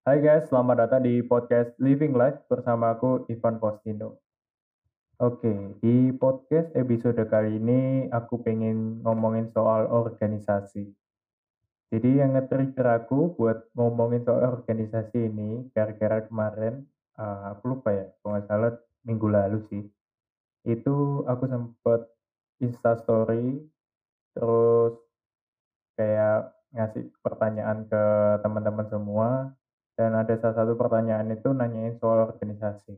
Hai guys, selamat datang di podcast Living Life bersama aku Ivan Postino. Oke, di podcast episode kali ini aku pengen ngomongin soal organisasi. Jadi yang nge-trigger aku buat ngomongin soal organisasi ini gara-gara kemarin, eh, aku lupa ya, kalau nggak salah minggu lalu sih. Itu aku sempet Insta story terus kayak ngasih pertanyaan ke teman-teman semua dan ada salah satu pertanyaan itu nanyain soal organisasi.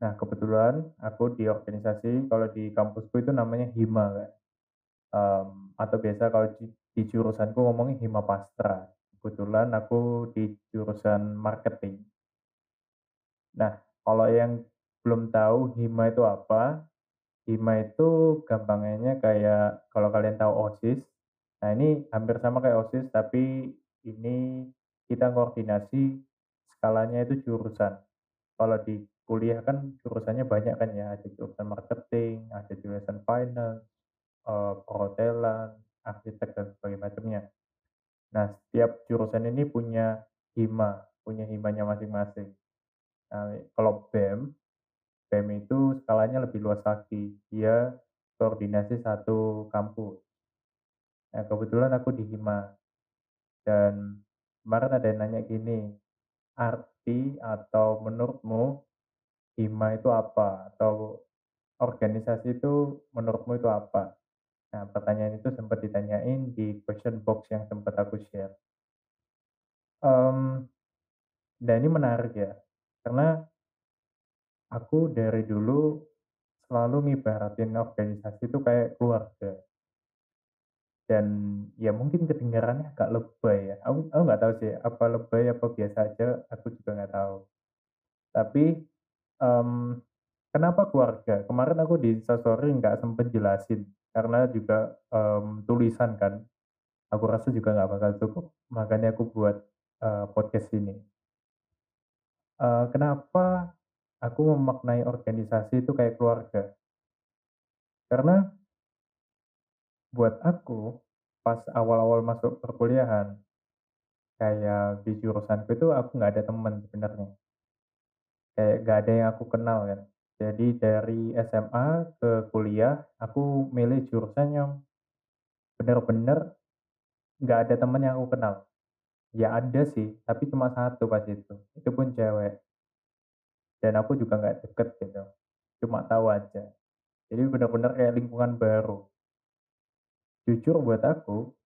Nah, kebetulan aku di organisasi kalau di kampusku itu namanya Hima kan. Em, atau biasa kalau di, di jurusanku ngomongnya Hima Pastra. Kebetulan aku di jurusan marketing. Nah, kalau yang belum tahu Hima itu apa, Hima itu gampangnya kayak kalau kalian tahu OSIS. Nah, ini hampir sama kayak OSIS tapi ini kita koordinasi skalanya itu jurusan. Kalau di kuliah kan jurusannya banyak kan ya, ada jurusan marketing, ada jurusan finance, eh, perhotelan, arsitek dan sebagainya macamnya. Nah, setiap jurusan ini punya hima, punya himanya masing-masing. Nah, kalau BEM, BEM itu skalanya lebih luas lagi. Dia koordinasi satu kampus. Nah, kebetulan aku di hima. Dan kemarin ada yang nanya gini, arti atau menurutmu hima itu apa? Atau organisasi itu menurutmu itu apa? Nah, pertanyaan itu sempat ditanyain di question box yang sempat aku share. Em, dan ini menarik ya, karena aku dari dulu selalu ngibaratin organisasi itu kayak keluarga. Dan ya mungkin kedengarannya agak lebay ya. Aku, aku nggak tahu sih apa lebay apa biasa aja, aku juga nggak tahu. Tapi em, kenapa keluarga? Kemarin aku di Instastory nggak sempet jelasin karena juga em, tulisan kan. Aku rasa juga nggak bakal cukup. Makanya aku buat eh, podcast ini. Eh, kenapa aku memaknai organisasi itu kayak keluarga? Karena buat aku pas awal-awal masuk perkuliahan, kayak di jurusanku itu aku nggak ada teman sebenarnya. Kayak nggak ada yang aku kenal kan. Jadi dari SMA ke kuliah, aku milih jurusan yang bener-bener nggak ada temen yang aku kenal. Ya ada sih, tapi cuma satu pas itu. Itu pun cewek. Dan aku juga nggak deket gitu. Cuma tahu aja. Jadi bener-bener kayak lingkungan baru. Jujur buat aku,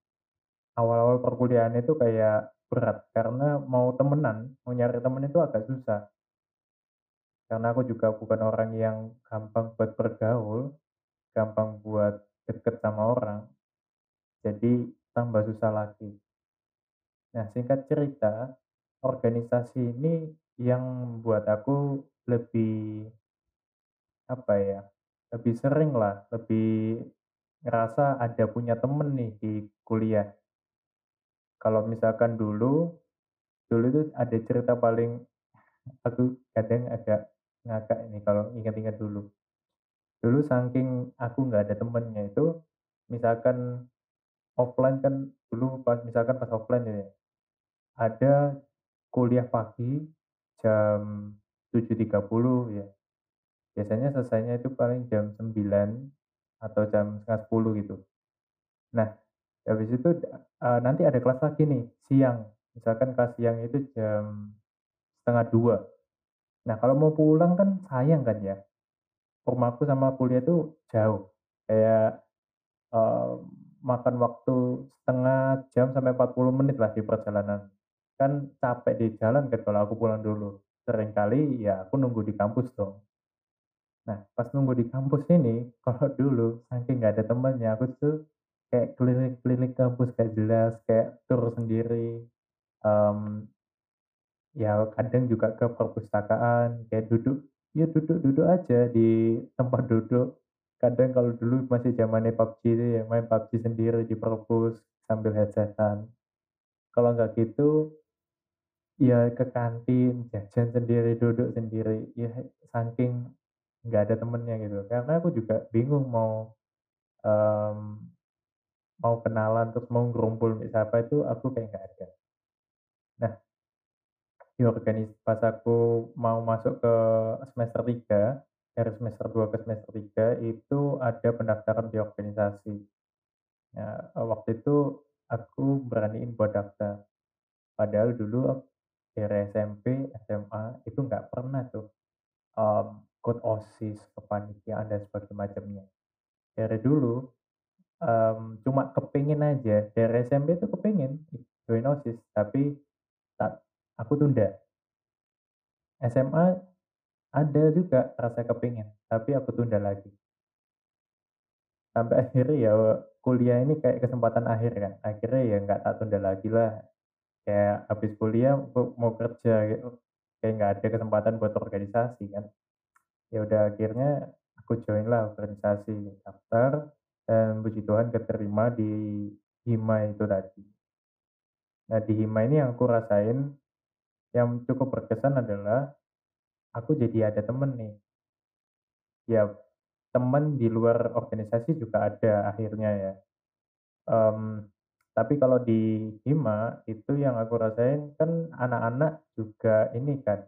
awal-awal perkuliahan itu kayak berat karena mau temenan, mau nyari temen itu agak susah. Karena aku juga bukan orang yang gampang buat bergaul, gampang buat deket sama orang. Jadi tambah susah lagi. Nah, singkat cerita, organisasi ini yang buat aku lebih apa ya? Lebih sering lah, lebih ngerasa ada punya temen nih di kuliah. Kalau misalkan dulu, dulu itu ada cerita paling aku kadang agak ngakak ini kalau ingat-ingat dulu. Dulu saking aku nggak ada temennya itu, misalkan offline kan dulu pas misalkan pas offline ya, ada kuliah pagi jam 7.30 ya. Biasanya selesainya itu paling jam 9 atau jam setengah 10 gitu. Nah, habis itu uh, nanti ada kelas lagi nih siang. Misalkan kelas siang itu jam setengah dua. Nah, kalau mau pulang kan sayang kan ya. Rumahku sama kuliah itu jauh. Kayak uh, makan waktu setengah jam sampai 40 menit lah di perjalanan. Kan capek di jalan kan kalau aku pulang dulu. Seringkali ya aku nunggu di kampus dong. Nah, pas nunggu di kampus ini, kalau dulu saking nggak ada temennya, aku tuh kayak keliling-keliling kampus kayak jelas, kayak tur sendiri. Um, ya kadang juga ke perpustakaan, kayak duduk, ya duduk-duduk aja di tempat duduk. Kadang kalau dulu masih zamannya PUBG ya main PUBG sendiri di perpus sambil headsetan. Kalau nggak gitu, ya ke kantin, jajan sendiri, duduk sendiri. Ya saking nggak ada temennya gitu. Karena aku juga bingung mau um, mau kenalan terus mau ngumpul siapa itu aku kayak nggak ada. Nah, di organis pas aku mau masuk ke semester 3, dari semester 2 ke semester 3 itu ada pendaftaran di organisasi. Eee, waktu itu aku beraniin buat daftar. Padahal dulu dari SMP, SMA itu nggak pernah tuh, mmm, ikut OSIS, kepanitiaan dan sebagainya macamnya. Dari dulu, mmm, cuma kepingin aja, dari SMP tuh kepingin join OSIS, tapi tak aku tunda. SMA ada juga rasa kepingin, tapi aku tunda lagi. Sampai akhirnya ya kuliah ini kayak kesempatan akhir kan, akhirnya ya nggak tak tunda lagi lah. Kayak habis kuliah mau mau kerja gitu, kayak nggak ada kesempatan buat organisasi kan. Ya udah akhirnya aku join lah organisasi, daftar, dan puji Tuhan keterima di Hima itu tadi. Nah di Hima ini yang aku rasain, yang cukup berkesan adalah aku jadi ada temen nih. Ya temen di luar organisasi juga ada akhirnya ya. Mmm, tapi kalau di Hima itu yang aku rasain kan anak-anak juga ini kan,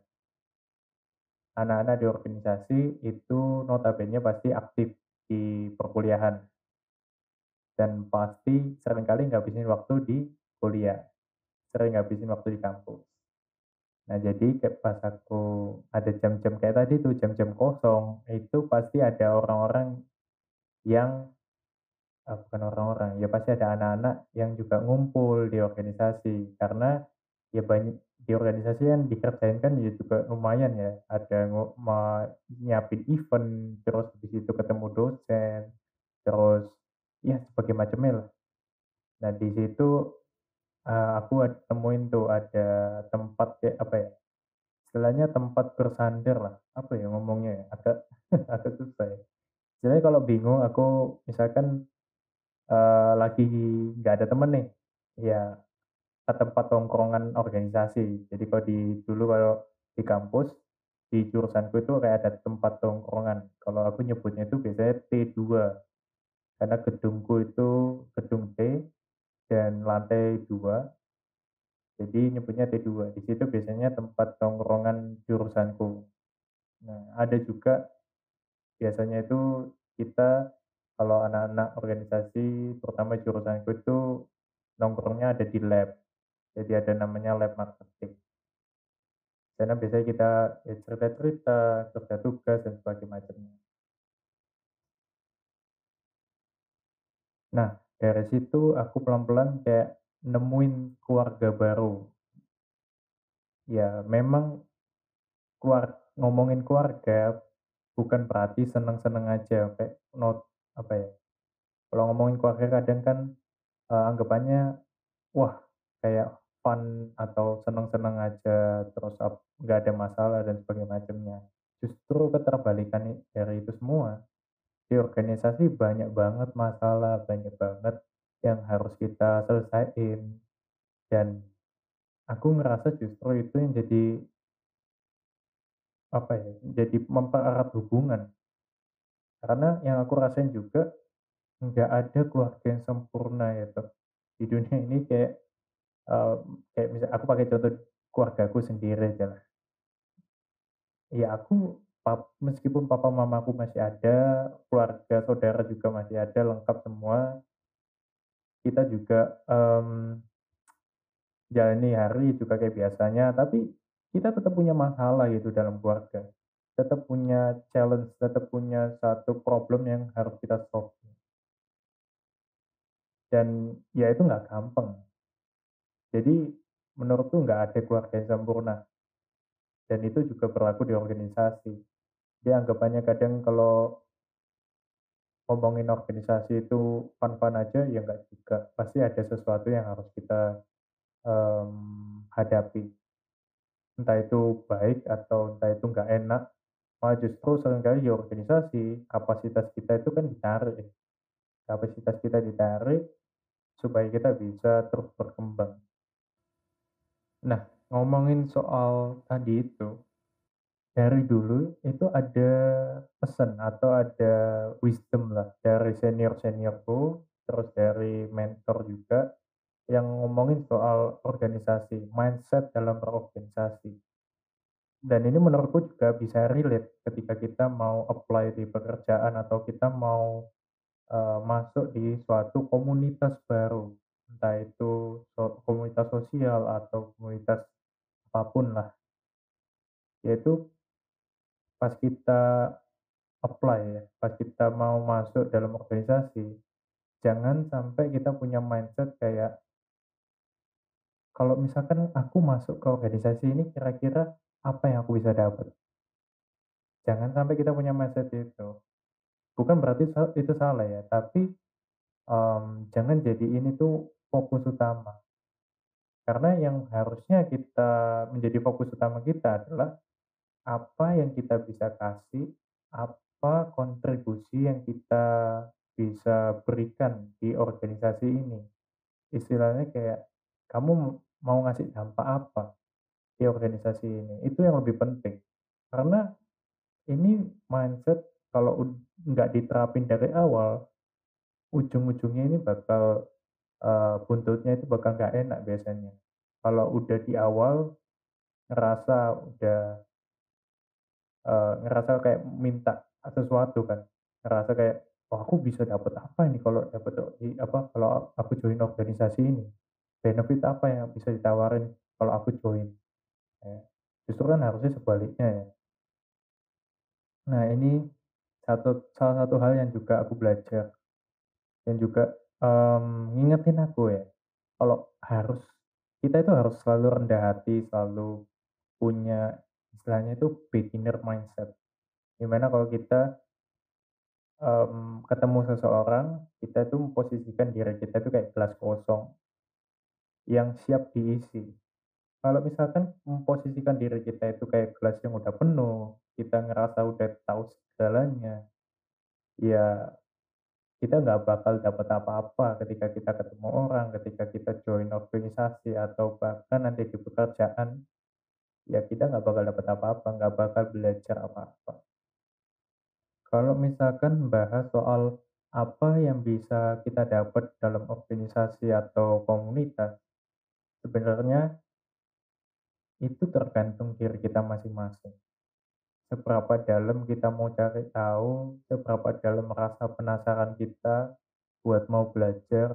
anak-anak di organisasi itu notabene pasti aktif di perkuliahan dan pasti sering kali ngabisin waktu di kuliah, sering ngabisin waktu di kampus. Nah jadi pas aku ada jam-jam kayak tadi tuh, jam-jam kosong, itu pasti ada orang-orang yang Eee, bukan orang-orang, ya pasti ada anak-anak yang juga ngumpul di organisasi, karena ya banyak di organisasi kan dikerjain kan ya juga lumayan ya, ada nyiapin event, terus habis itu ketemu dosen, terus ya sebagai macamnya lah. Nah di situ, eee, aku ad nemuin tuh ada tempat kayak apa ya, istilahnya tempat bersandar lah, apa ya ngomongnya ya, agak agak susah ya. Istilahnya kalau bingung aku misalkan Eee, lagi nggak ada temen nih, ya tempat tongkrongan organisasi. Jadi kalau di dulu kalau di kampus, di jurusanku itu kayak ada tempat tongkrongan. Kalau aku nyebutnya itu biasanya T2, karena gedungku itu gedung T dan lantai 2, jadi nyebutnya T2. Di situ biasanya tempat tongkrongan jurusanku. Nah, ada juga biasanya itu kita kalau anak-anak organisasi, terutama jurusanku itu nongkrongnya ada di lab. Jadi ada namanya lab marketing. Sana biasanya kita ya cerita-cerita, kerja tugas dan sebagainya macamnya. Nah, dari situ aku pelan-pelan kayak nemuin keluarga baru. Ya memang keluar ngomongin keluarga bukan berarti seneng-seneng aja kayak not apa ya, kalau ngomongin keluarga kadang kan, eee, anggapannya, wah kayak fun atau seneng-seneng aja, terus nggak ada masalah dan sebagainya macamnya. Justru keterbalikan dari itu semua, di organisasi banyak banget masalah, banyak banget yang harus kita selesaiin, dan aku ngerasa justru itu yang jadi, apa ya, jadi mempererat hubungan. Karena yang aku rasain juga Nggak ada keluarga yang sempurna gitu. Di dunia ini kayak, kayak misal aku pakai contoh keluargaku sendiri aja lah. Ya aku pap meskipun papa mamaku masih ada, keluarga saudara juga masih ada, lengkap semua, kita juga, mmm, jalani hari juga kayak biasanya, tapi kita tetap punya masalah gitu dalam keluarga. Tetap punya challenge, tetap punya satu problem yang harus kita solve. Dan ya itu nggak gampang. Jadi menurutku nggak ada keluarga yang sempurna dan itu juga berlaku di organisasi. Jadi anggapannya kadang kalau ngomongin organisasi itu fun-fun aja, ya nggak juga. Pasti ada sesuatu yang harus kita, mmm, hadapi. Entah itu baik atau entah itu nggak enak, malah justru sering kali di organisasi kapasitas kita itu kan ditarik ya, kapasitas kita ditarik supaya kita bisa terus berkembang. Nah, ngomongin soal tadi itu, dari dulu itu ada pesan atau ada wisdom lah dari senior-seniorku, terus dari mentor juga, yang ngomongin soal organisasi, mindset dalam berorganisasi. Dan ini menurutku juga bisa relate ketika kita mau apply di pekerjaan atau kita mau, eee, masuk di suatu komunitas baru, entah itu so komunitas sosial atau komunitas apa pun lah. Yaitu pas kita apply ya, pas kita mau masuk dalam organisasi, jangan sampai kita punya mindset kayak, kalau misalkan aku masuk ke organisasi ini kira-kira apa yang aku bisa dapat? Jangan sampai kita punya mindset itu. Bukan berarti itu salah ya, tapi, mmm, jangan jadiin itu fokus utama. Karena yang harusnya kita menjadi fokus utama kita adalah apa yang kita bisa kasih, apa kontribusi yang kita bisa berikan di organisasi ini. Istilahnya kayak, kamu mau ngasih dampak apa di organisasi ini, itu yang lebih penting. Karena ini mindset kalau nggak diterapin dari awal, ujung-ujungnya ini bakal, eee, buntutnya itu bakal nggak enak biasanya. Kalau udah di awal ngerasa udah Eee, ngerasa kayak minta sesuatu kan, ngerasa kayak, "Wah aku bisa dapat apa ini kalau dapat apa, kalau aku join organisasi ini? Benefit apa yang bisa ditawarin kalau aku join?" Ya, justru kan harusnya sebaliknya ya. Nah ini satu salah satu hal yang juga aku belajar dan juga, mmm, ngingetin aku ya, kalau harus kita itu harus selalu rendah hati, selalu punya istilahnya itu beginner mindset. Di mana kalau kita, mmm, ketemu seseorang, kita tuh memposisikan diri kita itu kayak gelas kosong yang siap diisi. Kalau misalkan memposisikan diri kita itu kayak gelas yang udah penuh, kita ngerasa udah tahu segalanya, ya kita nggak bakal dapat apa-apa ketika kita ketemu orang, ketika kita join organisasi, atau bahkan nanti di pekerjaan, ya kita nggak bakal dapat apa-apa, nggak bakal belajar apa-apa. Kalau misalkan bahas soal apa yang bisa kita dapat dalam organisasi atau komunitas, sebenarnya itu tergantung diri kita masing-masing. Seberapa dalam kita mau cari tahu, seberapa dalam rasa penasaran kita buat mau belajar,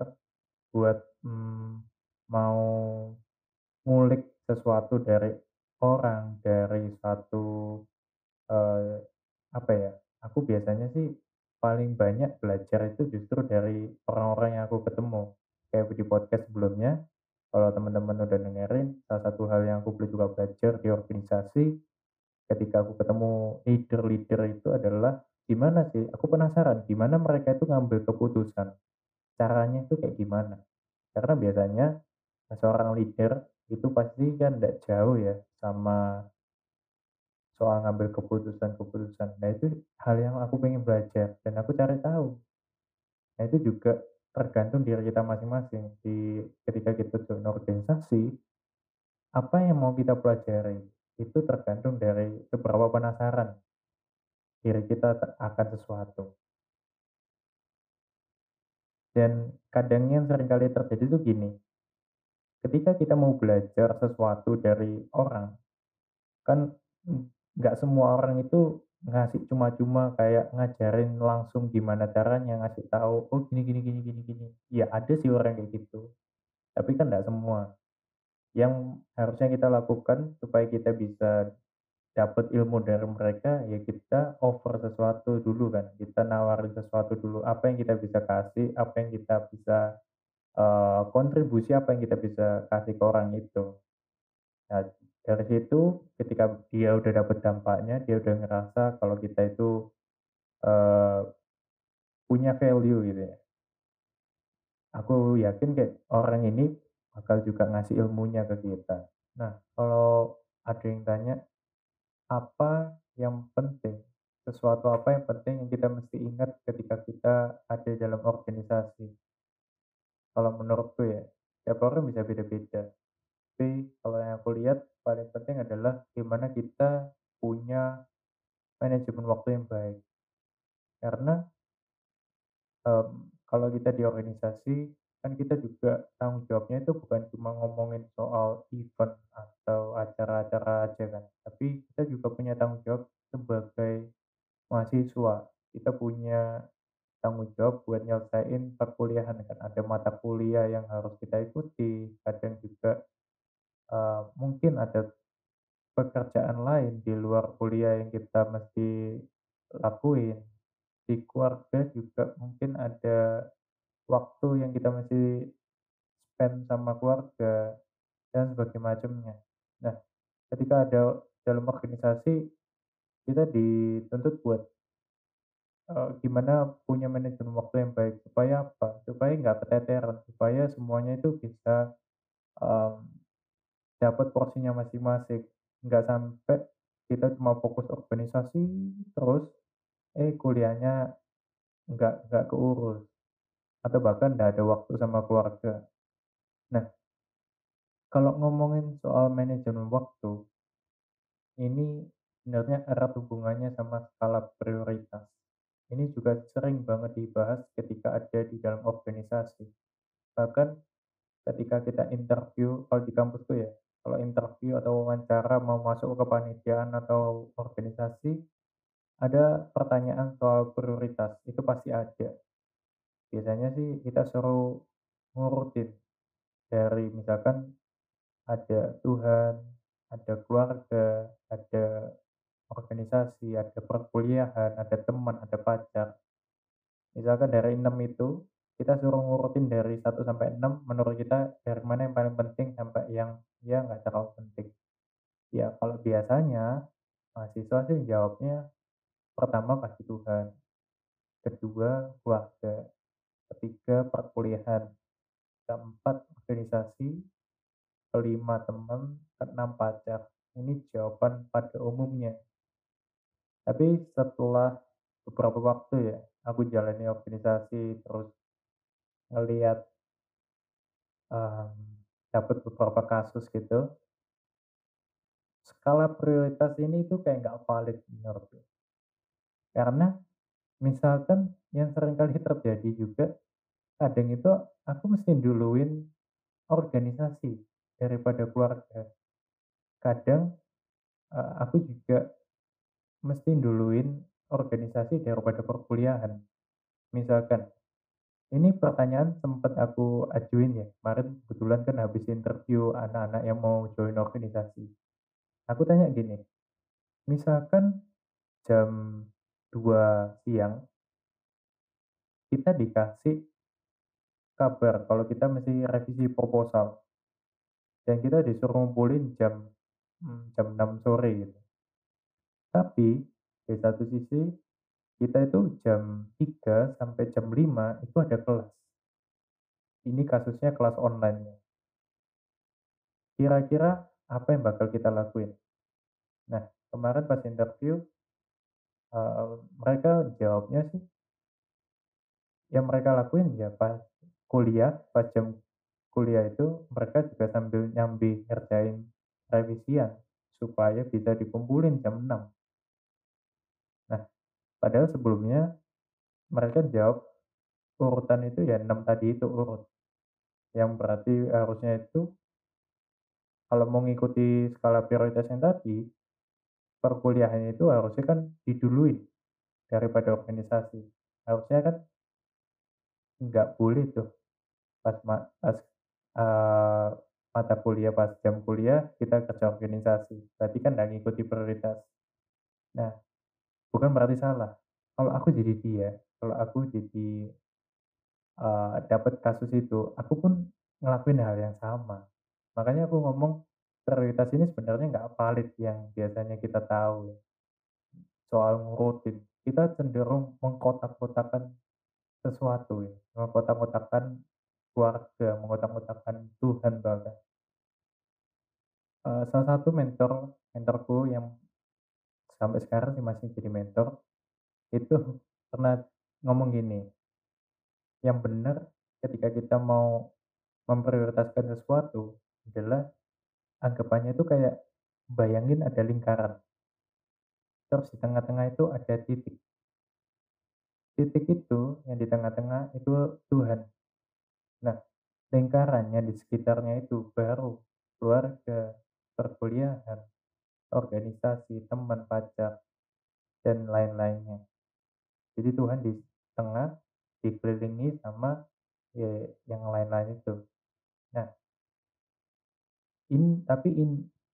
buat, mmm, mau ngulik sesuatu dari orang, dari satu Eee, apa ya, aku biasanya sih paling banyak belajar itu justru dari orang-orang yang aku ketemu. Kayak di podcast sebelumnya, kalau teman-teman udah dengerin, salah satu hal yang aku juga belajar di organisasi, ketika aku ketemu leader-leader itu adalah gimana sih, aku penasaran gimana mereka itu ngambil keputusan, caranya itu kayak gimana. Karena biasanya seorang leader itu pasti kan nggak jauh ya sama Soal ngambil keputusan-keputusan. Nah, itu hal yang aku pengen belajar dan aku cari tahu. Nah, itu juga tergantung diri kita masing-masing. Di ketika kita join organisasi, apa yang mau kita pelajari, itu tergantung dari seberapa penasaran diri kita akan sesuatu. Dan kadang yang sering kali terjadi itu gini, ketika kita mau belajar sesuatu dari orang, kan, nggak semua orang itu ngasih cuma-cuma kayak ngajarin langsung gimana caranya, ngasih tahu, "Oh gini gini gini gini gini." Ya ada sih orang kayak gitu, tapi kan nggak semua. Yang harusnya kita lakukan supaya kita bisa dapat ilmu dari mereka, ya kita offer sesuatu dulu kan, kita nawarin sesuatu dulu, apa yang kita bisa kasih, apa yang kita bisa, eee, kontribusi apa yang kita bisa kasih ke orang itu. Nah, dari situ ketika dia udah dapat dampaknya, dia udah ngerasa kalau kita itu, eee, punya value gitu ya. Aku yakin kayak orang ini bakal juga ngasih ilmunya ke kita. Nah, kalau ada yang tanya, apa yang penting? Sesuatu apa yang penting yang kita mesti ingat ketika kita ada dalam organisasi? Kalau menurutku ya, tiap orang bisa beda-beda. Tapi kalau yang aku lihat paling penting adalah gimana kita punya manajemen waktu yang baik. Karena, mmm, kalau kita di organisasi kan kita juga tanggung jawabnya itu bukan cuma ngomongin soal event atau acara-acara aja kan, tapi kita juga punya tanggung jawab sebagai mahasiswa. Kita punya tanggung jawab buat nyelesain perkuliahan kan, ada mata kuliah yang harus kita ikuti, kadang juga, eee, mungkin ada pekerjaan lain di luar kuliah yang kita mesti lakuin. Di keluarga juga mungkin ada waktu yang kita mesti spend sama keluarga dan sebagainya macamnya. Nah, ketika ada dalam organisasi, kita dituntut buat, eee, gimana punya manajemen waktu yang baik, supaya apa, supaya nggak keteteran, supaya semuanya itu bisa, mmm, dapat porsinya masing-masing. Nggak sampai kita cuma fokus organisasi terus, eh kuliahnya nggak nggak keurus, atau bahkan nggak ada waktu sama keluarga. Nah, kalau ngomongin soal manajemen waktu, ini sebenarnya erat hubungannya sama skala prioritas. Ini juga sering banget dibahas ketika ada di dalam organisasi. Bahkan ketika kita interview, kalau di kampusku ya, kalau interview atau wawancara mau masuk ke kepanitiaan atau organisasi, ada pertanyaan soal prioritas, itu pasti ada. Biasanya sih kita suruh ngurutin dari misalkan ada Tuhan, ada keluarga, ada organisasi, ada perkuliahan, ada teman, ada pacar. Misalkan dari 6 itu, kita suruh ngurutin dari satu sampai 6, menurut kita dari mana yang paling penting sampai yang ya nggak terlalu penting. Ya kalau biasanya mahasiswa sih jawabnya pertama pasti Tuhan, kedua keluarga, ketiga perkuliahan, keempat organisasi, kelima teman, keenam pacar. Ini jawaban pada umumnya. Tapi setelah beberapa waktu ya, aku jalani organisasi terus ngelihat um, dapat beberapa kasus gitu, skala prioritas ini tuh kayak nggak valid menurutku. Karena misalkan yang sering kali terjadi juga, kadang itu aku mesti duluin organisasi daripada keluarga. Kadang uh, aku juga mesti duluin organisasi daripada perkuliahan. Misalkan, ini pertanyaan sempat aku ajuin ya, kemarin kebetulan kan habis interview anak-anak yang mau join organisasi. Aku tanya gini, misalkan jam 2 siang kita dikasih kabar kalau kita mesti revisi proposal dan kita disuruh ngumpulin jam hmm, jam 6 sore gitu. Tapi di satu sisi kita itu jam 3 sampai jam 5 itu ada kelas. Ini kasusnya kelas online Kira-kira apa yang bakal kita lakuin? Nah, kemarin pas interview, uh, mereka jawabnya sih, yang mereka lakuin ya pas kuliah, pas jam kuliah itu mereka juga sambil nyambi ngerjain revisian supaya bisa dikumpulin jam 6. Nah, padahal sebelumnya mereka jawab urutan itu ya 6 tadi itu urut. Yang berarti harusnya itu kalau mau ngikuti skala prioritas yang tadi, perkuliahan itu harusnya kan diduluin daripada organisasi. Harusnya kan nggak boleh tuh pas ma pas, uh, mata kuliah pas jam kuliah kita kerja organisasi, berarti kan nggak ngikuti prioritas. Nah Bukan berarti salah. Kalau aku jadi dia, kalau aku jadi, eee, dapat kasus itu, aku pun ngelakuin hal yang sama. Makanya aku ngomong, prioritas ini sebenarnya nggak valid yang biasanya kita tahu ya, soal ngurutin. Kita cenderung mengkotak-kotakan sesuatu ya, mengkotak-kotakan keluarga, mengkotak-kotakan Tuhan bahkan. Eee, salah satu mentor mentorku yang sampai sekarang sih masih jadi mentor, itu pernah ngomong gini, yang benar ketika kita mau memprioritaskan sesuatu adalah anggapannya itu kayak bayangin ada lingkaran, terus di tengah-tengah itu ada titik. Titik itu yang di tengah-tengah itu Tuhan. Nah, lingkarannya di sekitarnya itu baru keluarga, perkuliahan, organisasi, teman, pacar, dan lain-lainnya. Jadi Tuhan di tengah dikelilingi sama ya yang lain-lain itu. Nah, in tapi in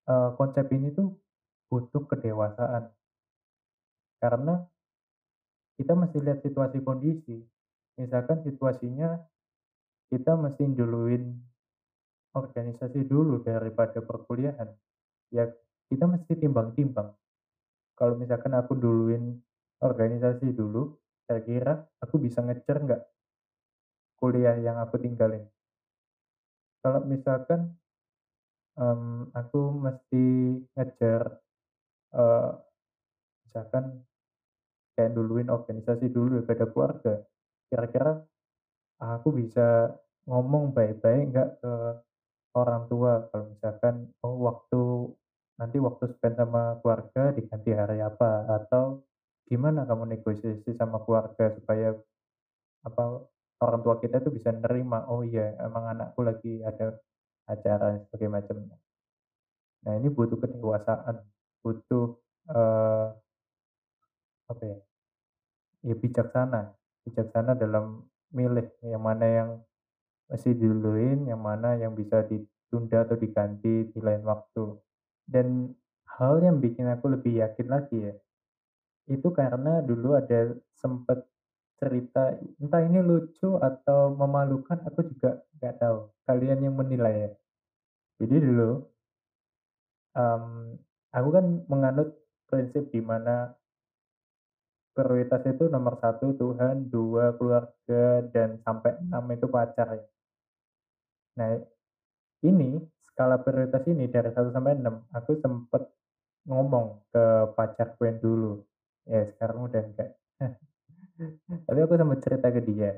eee, konsep ini tuh butuh kedewasaan karena kita mesti lihat situasi kondisi. Misalkan situasinya kita mesti duluin organisasi dulu daripada perkuliahan, ya kita mesti timbang-timbang. Kalau misalkan aku duluin organisasi dulu, kira-kira aku bisa ngejar nggak kuliah yang aku tinggalin? Kalau misalkan, mmm, aku mesti ngejar, eee, misalkan kayak duluin organisasi dulu daripada keluarga, kira-kira aku bisa ngomong baik-baik nggak ke orang tua? Kalau misalkan, oh waktu nanti waktu spend sama keluarga diganti hari apa, atau gimana kamu negosiasi sama keluarga supaya apa, orang tua kita tuh bisa nerima, "Oh iya emang anakku lagi ada acara," dan sebagainya macamnya. Nah ini butuh kedewasaan, butuh, eee, apa ya, ya bijaksana, bijaksana dalam milih yang mana yang mesti diduluin, yang mana yang bisa ditunda atau diganti di lain waktu. Dan hal yang bikin aku lebih yakin lagi ya, itu karena dulu ada sempet cerita, entah ini lucu atau memalukan aku juga nggak tahu, kalian yang menilai ya. Jadi dulu, mmm, aku kan menganut prinsip di mana prioritas itu nomor satu Tuhan, 2 keluarga, dan sampai 6 itu pacar ya. Nah ini, skala prioritas ini dari satu sampai 6 aku sempet ngomong ke pacarku yang dulu, ya sekarang udah enggak. Tapi aku sempet cerita ke dia,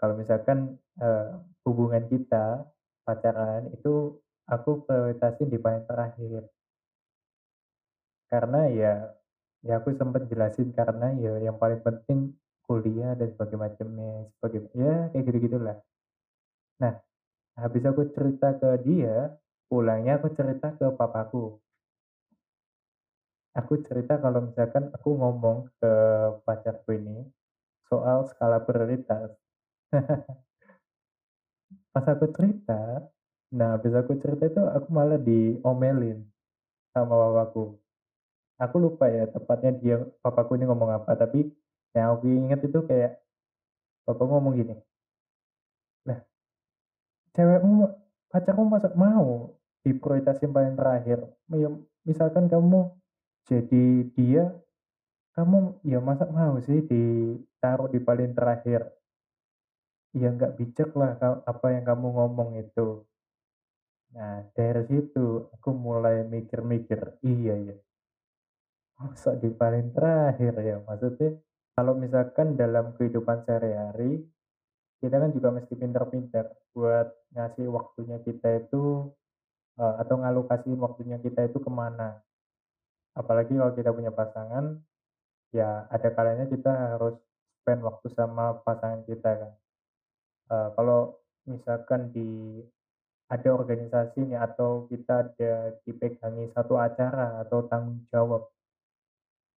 kalau misalkan, eee, hubungan kita, pacaran itu aku prioritasin di paling terakhir. Karena ya ya aku sempet jelasin karena ya yang paling penting kuliah dan sebagaimana macamnya, sebagai ya kayak gitu-gitulah. Nah, habis aku cerita ke dia, pulangnya aku cerita ke papaku. Aku cerita kalau misalkan aku ngomong ke pacarku ini soal skala prioritas. Pas aku cerita, nah habis aku cerita itu aku malah diomelin sama papaku. Aku lupa ya tepatnya dia papaku ini ngomong apa, tapi yang aku ingat itu kayak papaku ngomong gini, "Lah, cewekmu pacarmu masa mau diprioritasin paling terakhir? Ya misalkan kamu jadi dia, kamu ya masa mau sih ditaruh di paling terakhir? Ya nggak bijak lah apa yang kamu ngomong itu." Nah dari situ aku mulai mikir-mikir, iya ya, masa di paling terakhir ya? Maksudnya kalau misalkan dalam kehidupan sehari-hari, kita kan juga mesti pintar-pintar buat ngasih waktunya kita itu, eee, atau ngalokasiin waktunya kita itu ke mana. Apalagi kalau kita punya pasangan, ya ada kalanya kita harus spend waktu sama pasangan kita kan. Eee, kalau misalkan di ada organisasi nih atau kita ada dipegangi satu acara atau tanggung jawab,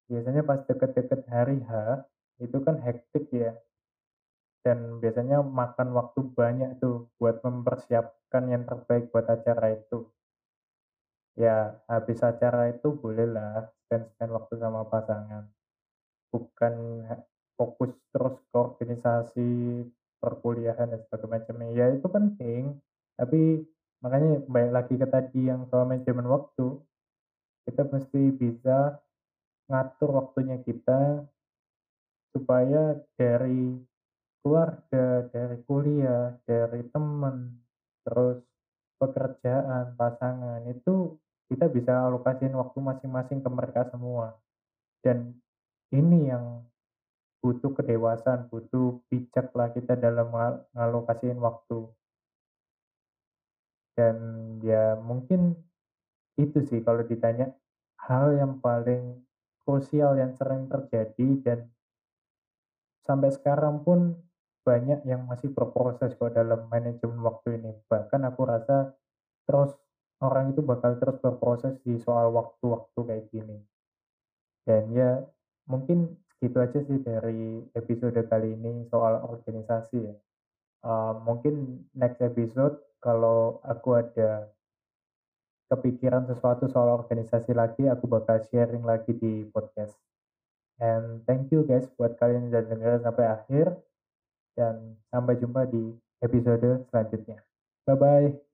biasanya pas deket-deket hari H, itu kan hektik ya, dan biasanya makan waktu banyak tuh buat mempersiapkan yang terbaik buat acara itu. Ya habis acara itu bolehlah spend-spend waktu sama pasangan, bukan fokus terus ke organisasi, perkuliahan, dan sebagainya. Ya itu penting, tapi makanya balik lagi ke tadi yang soal manajemen waktu, kita mesti bisa ngatur waktunya kita supaya dari keluarga, dari kuliah, dari temen, terus pekerjaan, pasangan, itu kita bisa alokasiin waktu masing-masing ke mereka semua. Dan ini yang butuh kedewasaan, butuh bijak lah kita dalam ngal ngalokasiin waktu. Dan ya mungkin itu sih kalau ditanya hal yang paling krusial yang sering terjadi dan sampai sekarang pun banyak yang masih berproses kok dalam manajemen waktu ini. Bahkan aku rasa terus orang itu bakal terus berproses di soal waktu-waktu kayak gini. Dan ya mungkin segitu aja sih dari episode kali ini soal organisasi ya. Uh, mungkin next episode kalau aku ada kepikiran sesuatu soal organisasi lagi, aku bakal sharing lagi di podcast. And thank you guys buat kalian yang dengerin sampai akhir. Dan sampai jumpa di episode selanjutnya. Bye-bye.